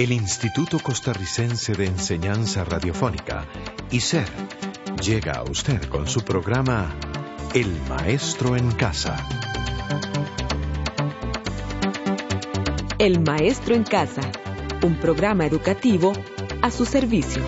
El Instituto Costarricense de Enseñanza Radiofónica, ICER, llega a usted con su programa El Maestro en Casa. El Maestro en Casa, un programa educativo a su servicio.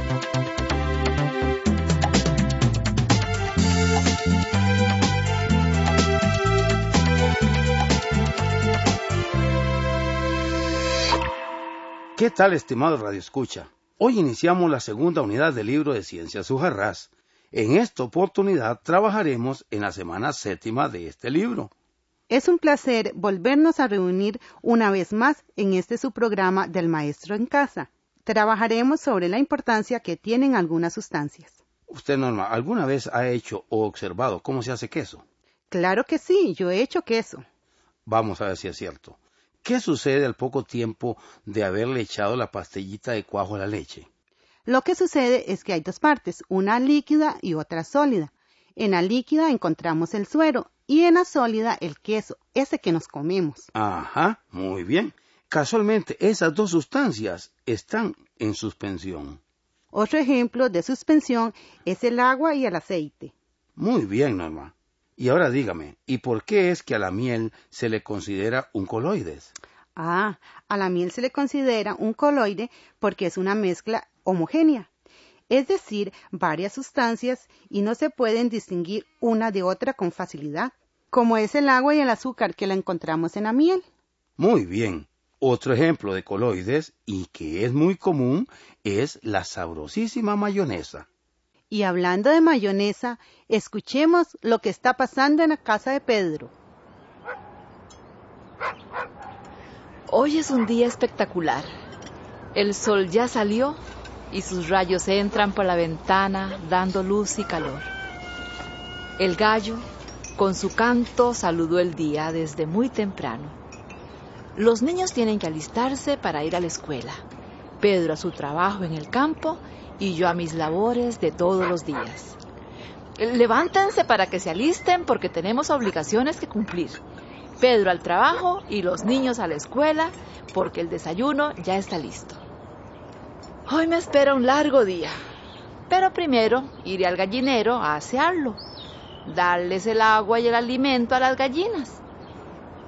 ¿Qué tal, estimado Radio Escucha? Hoy iniciamos la segunda unidad del libro de Ciencias Sujarrás. En esta oportunidad trabajaremos en la semana séptima de este libro. Es un placer volvernos a reunir una vez más en este su programa del Maestro en Casa. Trabajaremos sobre la importancia que tienen algunas sustancias. Usted, Norma, ¿alguna vez ha hecho o observado cómo se hace queso? Claro que sí, yo he hecho queso. Vamos a ver si es cierto. ¿Qué sucede al poco tiempo de haberle echado la pastillita de cuajo a la leche? Lo que sucede es que hay dos partes, una líquida y otra sólida. En la líquida encontramos el suero y en la sólida el queso, ese que nos comemos. Ajá, muy bien. Casualmente, esas dos sustancias están en suspensión. Otro ejemplo de suspensión es el agua y el aceite. Muy bien, Norma. Y ahora dígame, ¿y por qué es que a la miel se le considera un coloides? Ah, a la miel se le considera un coloide porque es una mezcla homogénea, es decir, varias sustancias y no se pueden distinguir una de otra con facilidad, como es el agua y el azúcar que la encontramos en la miel. Muy bien. Otro ejemplo de coloides, y que es muy común, es la sabrosísima mayonesa. Y hablando de mayonesa, escuchemos lo que está pasando en la casa de Pedro. Hoy es un día espectacular. El sol ya salió y sus rayos entran por la ventana dando luz y calor. El gallo, con su canto, saludó el día desde muy temprano. Los niños tienen que alistarse para ir a la escuela. Pedro a su trabajo en el campo y yo a mis labores de todos los días. Levántense para que se alisten porque tenemos obligaciones que cumplir. Pedro al trabajo y los niños a la escuela porque el desayuno ya está listo. Hoy me espera un largo día, pero primero iré al gallinero a asearlo, darles el agua y el alimento a las gallinas.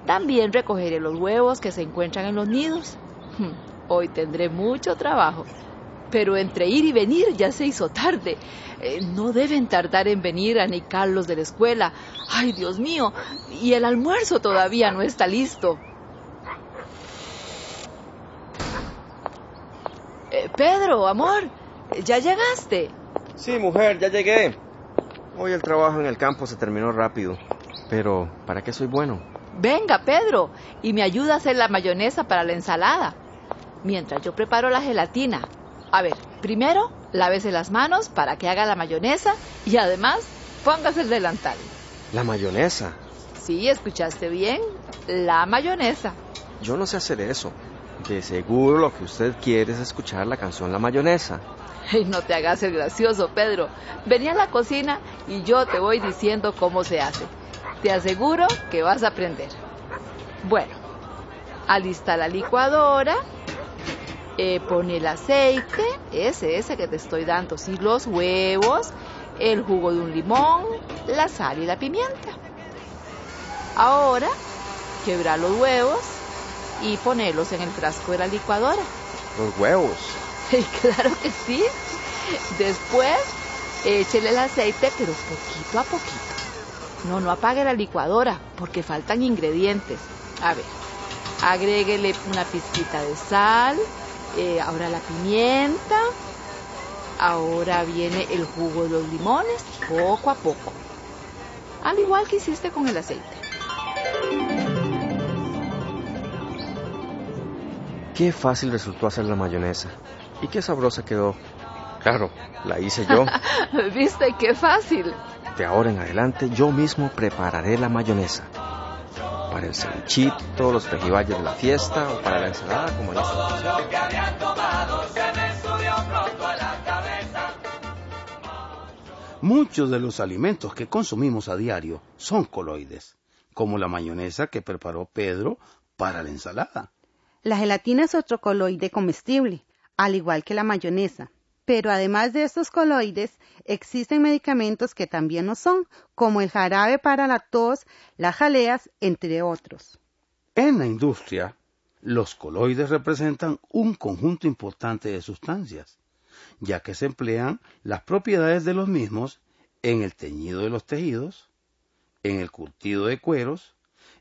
También recogeré los huevos que se encuentran en los nidos. Hoy tendré mucho trabajo pero entre ir y venir ya se hizo tarde. Eh, no deben tardar en venir a Carlos de la escuela. Ay, Dios mío, y el almuerzo todavía no está listo. Eh, Pedro, amor, ¿ya llegaste? Sí, mujer, ya llegué. Hoy el trabajo en el campo se terminó rápido. Pero, ¿para qué soy bueno? Venga, Pedro, y me ayuda a hacer la mayonesa para la ensalada. Mientras yo preparo la gelatina, a ver, primero lávese las manos para que haga la mayonesa y además póngase el delantal. ¿La mayonesa? Sí, escuchaste bien, la mayonesa. Yo no sé hacer eso. De seguro lo que usted quiere es escuchar la canción La Mayonesa. Y no te hagas el gracioso, Pedro. Vení a la cocina y yo te voy diciendo cómo se hace. Te aseguro que vas a aprender. Bueno, alista la licuadora eh, pone el aceite, ese, ese que te estoy dando, sí, los huevos, el jugo de un limón, la sal y la pimienta. Ahora, quebra los huevos y ponerlos en el frasco de la licuadora. ¿Los huevos? claro que sí. Después, échele el aceite, pero poquito a poquito. No, no apague la licuadora, porque faltan ingredientes. A ver, agréguele una pizquita de sal, eh, ahora la pimienta, ahora viene el jugo de los limones, poco a poco. Al igual que hiciste con el aceite. Qué fácil resultó hacer la mayonesa. Y qué sabrosa quedó. Claro, la hice yo. ¿Viste qué fácil? De ahora en adelante yo mismo prepararé la mayonesa para el cevichito, los pejibayes de la fiesta o para la ensalada como en esta Muchos de los alimentos que consumimos a diario son coloides, como la mayonesa que preparó Pedro para la ensalada. La gelatina es otro coloide comestible, al igual que la mayonesa. Pero además de estos coloides, existen medicamentos que también no son, como el jarabe para la tos, las jaleas, entre otros. En la industria, los coloides representan un conjunto importante de sustancias, ya que se emplean las propiedades de los mismos en el teñido de los tejidos, en el curtido de cueros,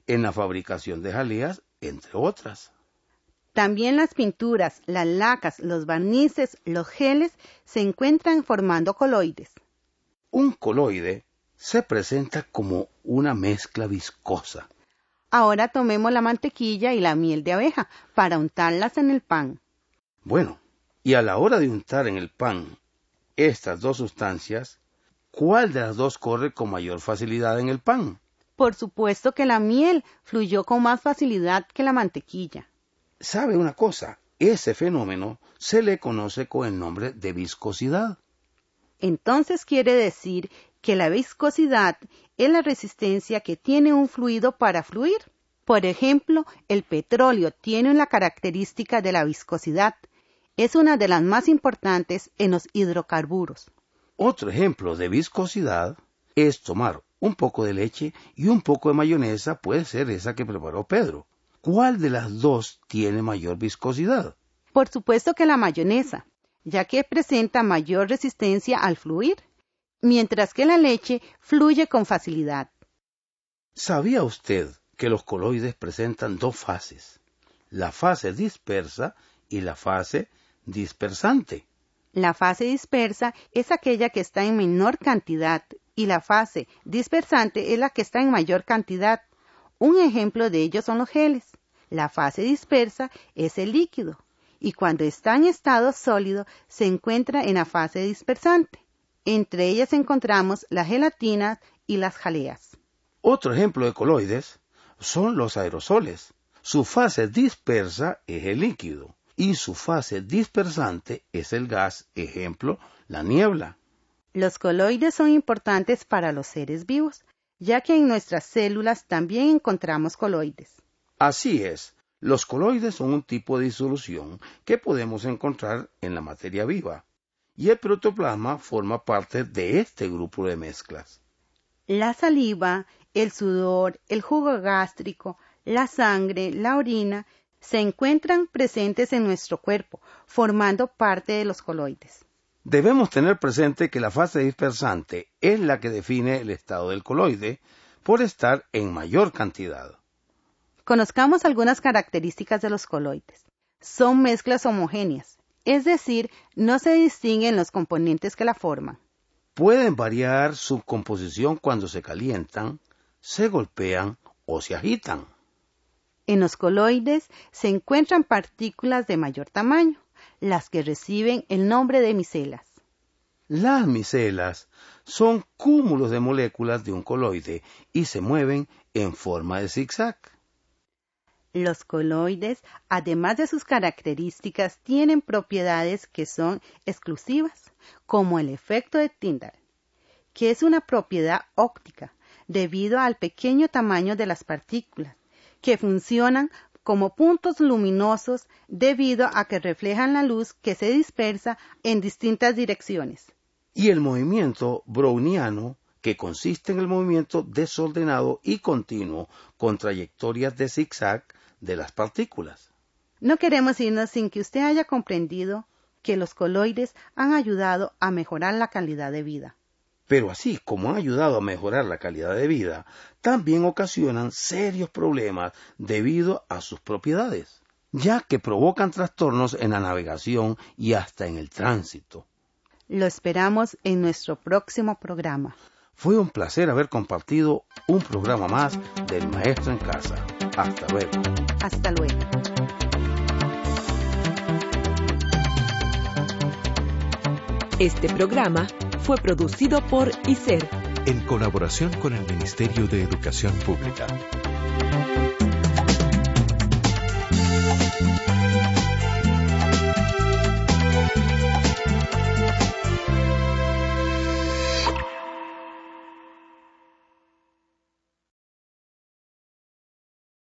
en la fabricación de jaleas, entre otras. También las pinturas, las lacas, los barnices, los geles se encuentran formando coloides. Un coloide se presenta como una mezcla viscosa. Ahora tomemos la mantequilla y la miel de abeja para untarlas en el pan. Bueno, y a la hora de untar en el pan estas dos sustancias, ¿cuál de las dos corre con mayor facilidad en el pan? Por supuesto que la miel fluyó con más facilidad que la mantequilla. ¿Sabe una cosa? Ese fenómeno se le conoce con el nombre de viscosidad. Entonces quiere decir que la viscosidad es la resistencia que tiene un fluido para fluir. Por ejemplo, el petróleo tiene la característica de la viscosidad. Es una de las más importantes en los hidrocarburos. Otro ejemplo de viscosidad es tomar un poco de leche y un poco de mayonesa, puede ser esa que preparó Pedro. ¿Cuál de las dos tiene mayor viscosidad? Por supuesto que la mayonesa, ya que presenta mayor resistencia al fluir, mientras que la leche fluye con facilidad. ¿Sabía usted que los coloides presentan dos fases? La fase dispersa y la fase dispersante. La fase dispersa es aquella que está en menor cantidad y la fase dispersante es la que está en mayor cantidad. Un ejemplo de ello son los geles. La fase dispersa es el líquido y cuando está en estado sólido se encuentra en la fase dispersante. Entre ellas encontramos la gelatina y las jaleas. Otro ejemplo de coloides son los aerosoles. Su fase dispersa es el líquido y su fase dispersante es el gas, ejemplo, la niebla. Los coloides son importantes para los seres vivos, ya que en nuestras células también encontramos coloides. Así es, los coloides son un tipo de disolución que podemos encontrar en la materia viva, y el protoplasma forma parte de este grupo de mezclas. La saliva, el sudor, el jugo gástrico, la sangre, la orina, se encuentran presentes en nuestro cuerpo, formando parte de los coloides. Debemos tener presente que la fase dispersante es la que define el estado del coloide por estar en mayor cantidad. Conozcamos algunas características de los coloides. Son mezclas homogéneas, es decir, no se distinguen los componentes que la forman. Pueden variar su composición cuando se calientan, se golpean o se agitan. En los coloides se encuentran partículas de mayor tamaño, las que reciben el nombre de micelas. Las micelas son cúmulos de moléculas de un coloide y se mueven en forma de zigzag. Los coloides, además de sus características, tienen propiedades que son exclusivas, como el efecto de Tyndall, que es una propiedad óptica debido al pequeño tamaño de las partículas, que funcionan como puntos luminosos debido a que reflejan la luz que se dispersa en distintas direcciones. Y el movimiento browniano, que consiste en el movimiento desordenado y continuo con trayectorias de zigzag de las partículas. No queremos irnos sin que usted haya comprendido que los coloides han ayudado a mejorar la calidad de vida. Pero así como han ayudado a mejorar la calidad de vida, también ocasionan serios problemas debido a sus propiedades, ya que provocan trastornos en la navegación y hasta en el tránsito. Lo esperamos en nuestro próximo programa. Fue un placer haber compartido un programa más del Maestro en Casa. Hasta luego. Hasta luego. Este programa fue producido por ICER en colaboración con el Ministerio de Educación Pública.